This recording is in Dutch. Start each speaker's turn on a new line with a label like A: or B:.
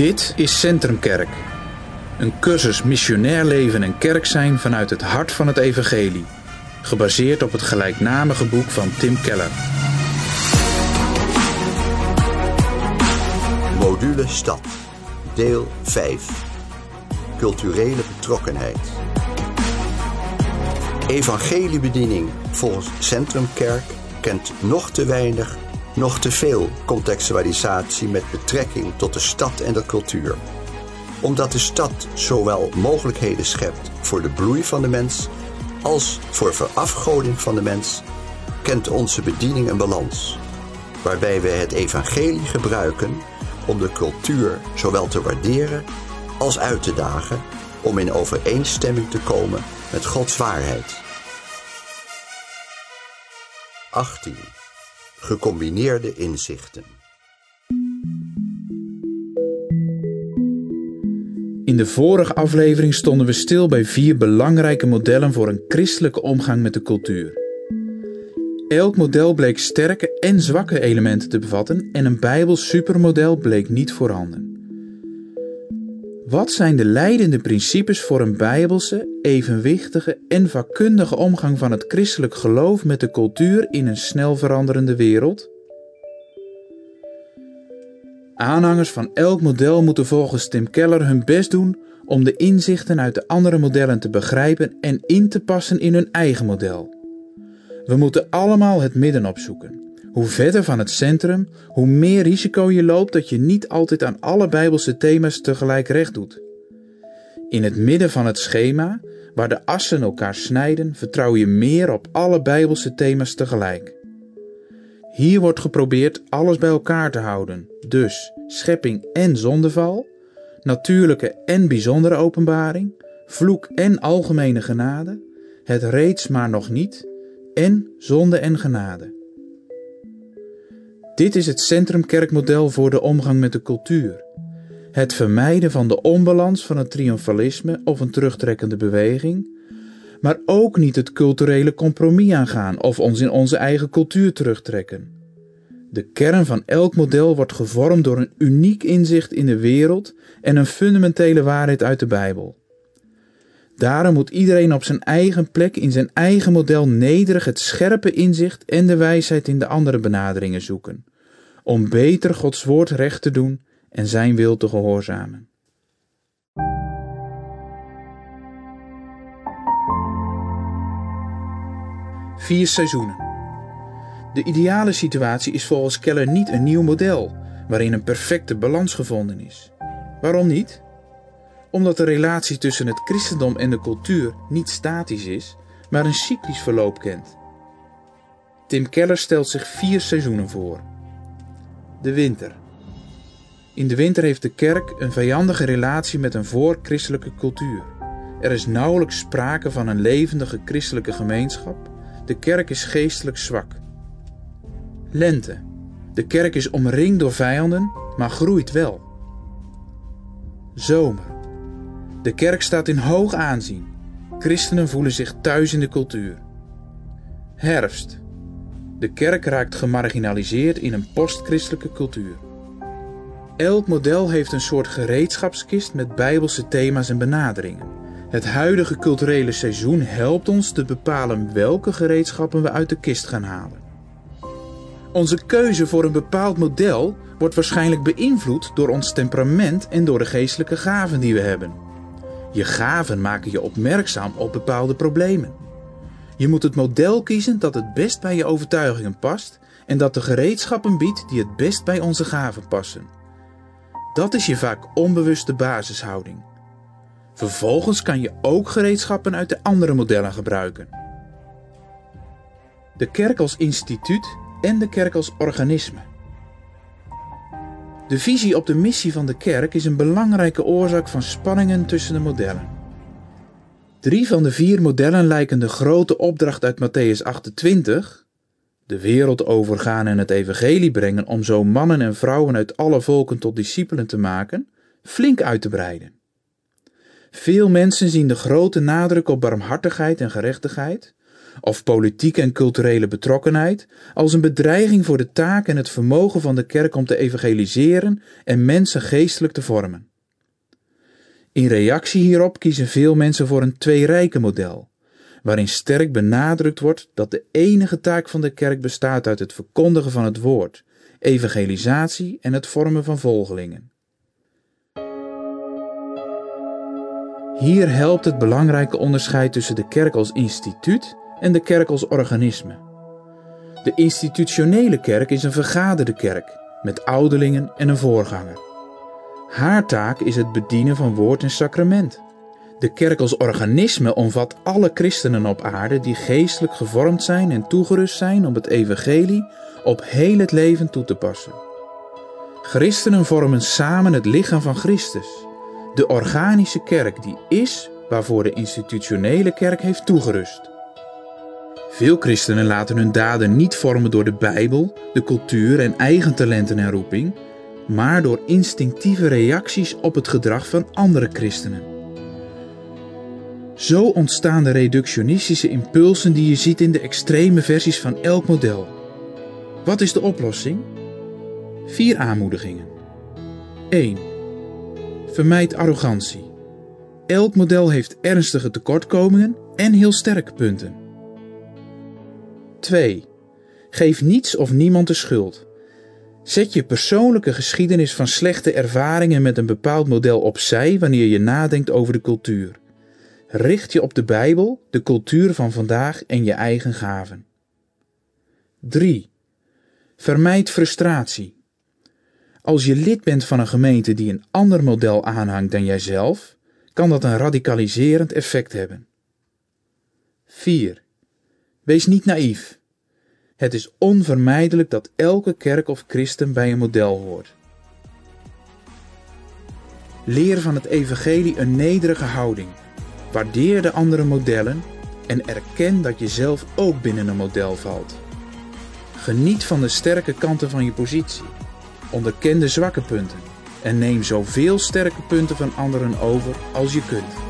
A: Dit is Centrumkerk. Een cursus missionair leven en kerk zijn vanuit het hart van het evangelie. Gebaseerd op het gelijknamige boek van Tim Keller.
B: Module Stad, deel 5. Culturele betrokkenheid. Evangeliebediening volgens Centrumkerk kent nog te weinig, nog te veel contextualisatie met betrekking tot de stad en de cultuur. Omdat de stad zowel mogelijkheden schept voor de bloei van de mens als voor verafgoding van de mens, kent onze bediening een balans, waarbij we het evangelie gebruiken om de cultuur zowel te waarderen als uit te dagen om in overeenstemming te komen met Gods waarheid. 18. Gecombineerde inzichten.
A: In de vorige aflevering stonden we stil bij vier belangrijke modellen voor een christelijke omgang met de cultuur. Elk model bleek sterke en zwakke elementen te bevatten en een Bijbels supermodel bleek niet voorhanden. Wat zijn de leidende principes voor een bijbelse, evenwichtige en vakkundige omgang van het christelijk geloof met de cultuur in een snel veranderende wereld? Aanhangers van elk model moeten volgens Tim Keller hun best doen om de inzichten uit de andere modellen te begrijpen en in te passen in hun eigen model. We moeten allemaal het midden opzoeken. Hoe verder van het centrum, hoe meer risico je loopt dat je niet altijd aan alle Bijbelse thema's tegelijk recht doet. In het midden van het schema, waar de assen elkaar snijden, vertrouw je meer op alle Bijbelse thema's tegelijk. Hier wordt geprobeerd alles bij elkaar te houden, dus schepping en zondeval, natuurlijke en bijzondere openbaring, vloek en algemene genade, het reeds maar nog niet en zonde en genade. Dit is het centrumkerkmodel voor de omgang met de cultuur. Het vermijden van de onbalans van het triomfalisme of een terugtrekkende beweging, maar ook niet het culturele compromis aangaan of ons in onze eigen cultuur terugtrekken. De kern van elk model wordt gevormd door een uniek inzicht in de wereld en een fundamentele waarheid uit de Bijbel. Daarom moet iedereen op zijn eigen plek in zijn eigen model nederig het scherpe inzicht en de wijsheid in de andere benaderingen zoeken, om beter Gods woord recht te doen en zijn wil te gehoorzamen. Vier seizoenen. De ideale situatie is volgens Keller niet een nieuw model waarin een perfecte balans gevonden is. Waarom niet? Omdat de relatie tussen het christendom en de cultuur niet statisch is, maar een cyclisch verloop kent. Tim Keller stelt zich vier seizoenen voor. De winter. In de winter heeft de kerk een vijandige relatie met een voor-christelijke cultuur. Er is nauwelijks sprake van een levendige christelijke gemeenschap. De kerk is geestelijk zwak. Lente. De kerk is omringd door vijanden, maar groeit wel. Zomer. De kerk staat in hoog aanzien. Christenen voelen zich thuis in de cultuur. Herfst. De kerk raakt gemarginaliseerd in een postchristelijke cultuur. Elk model heeft een soort gereedschapskist met bijbelse thema's en benaderingen. Het huidige culturele seizoen helpt ons te bepalen welke gereedschappen we uit de kist gaan halen. Onze keuze voor een bepaald model wordt waarschijnlijk beïnvloed door ons temperament en door de geestelijke gaven die we hebben. Je gaven maken je opmerkzaam op bepaalde problemen. Je moet het model kiezen dat het best bij je overtuigingen past en dat de gereedschappen biedt die het best bij onze gaven passen. Dat is je vaak onbewuste basishouding. Vervolgens kan je ook gereedschappen uit de andere modellen gebruiken. De kerk als instituut en de kerk als organisme. De visie op de missie van de kerk is een belangrijke oorzaak van spanningen tussen de modellen. Drie van de vier modellen lijken de grote opdracht uit Matthäus 28, de wereld overgaan en het evangelie brengen om zo mannen en vrouwen uit alle volken tot discipelen te maken, flink uit te breiden. Veel mensen zien de grote nadruk op barmhartigheid en gerechtigheid, of politieke en culturele betrokkenheid als een bedreiging voor de taak en het vermogen van de kerk om te evangeliseren en mensen geestelijk te vormen. In reactie hierop kiezen veel mensen voor een twee-rijken-model, waarin sterk benadrukt wordt dat de enige taak van de kerk bestaat uit het verkondigen van het woord, evangelisatie en het vormen van volgelingen. Hier helpt het belangrijke onderscheid tussen de kerk als instituut en de kerk als organisme. De institutionele kerk is een vergaderde kerk met ouderlingen en een voorganger. Haar taak is het bedienen van woord en sacrament. De kerk als organisme omvat alle christenen op aarde die geestelijk gevormd zijn en toegerust zijn om het evangelie op heel het leven toe te passen. Christenen vormen samen het lichaam van Christus, de organische kerk die is waarvoor de institutionele kerk heeft toegerust. Veel christenen laten hun daden niet vormen door de Bijbel, de cultuur en eigen talenten en roeping, maar door instinctieve reacties op het gedrag van andere christenen. Zo ontstaan de reductionistische impulsen die je ziet in de extreme versies van elk model. Wat is de oplossing? Vier aanmoedigingen. 1. Vermijd arrogantie. Elk model heeft ernstige tekortkomingen en heel sterke punten. 2. Geef niets of niemand de schuld. Zet je persoonlijke geschiedenis van slechte ervaringen met een bepaald model opzij wanneer je nadenkt over de cultuur. Richt je op de Bijbel, de cultuur van vandaag en je eigen gaven. 3. Vermijd frustratie. Als je lid bent van een gemeente die een ander model aanhangt dan jijzelf, kan dat een radicaliserend effect hebben. 4. Wees niet naïef. Het is onvermijdelijk dat elke kerk of christen bij een model hoort. Leer van het evangelie een nederige houding. Waardeer de andere modellen en erken dat je zelf ook binnen een model valt. Geniet van de sterke kanten van je positie. Onderken de zwakke punten en neem zoveel sterke punten van anderen over als je kunt.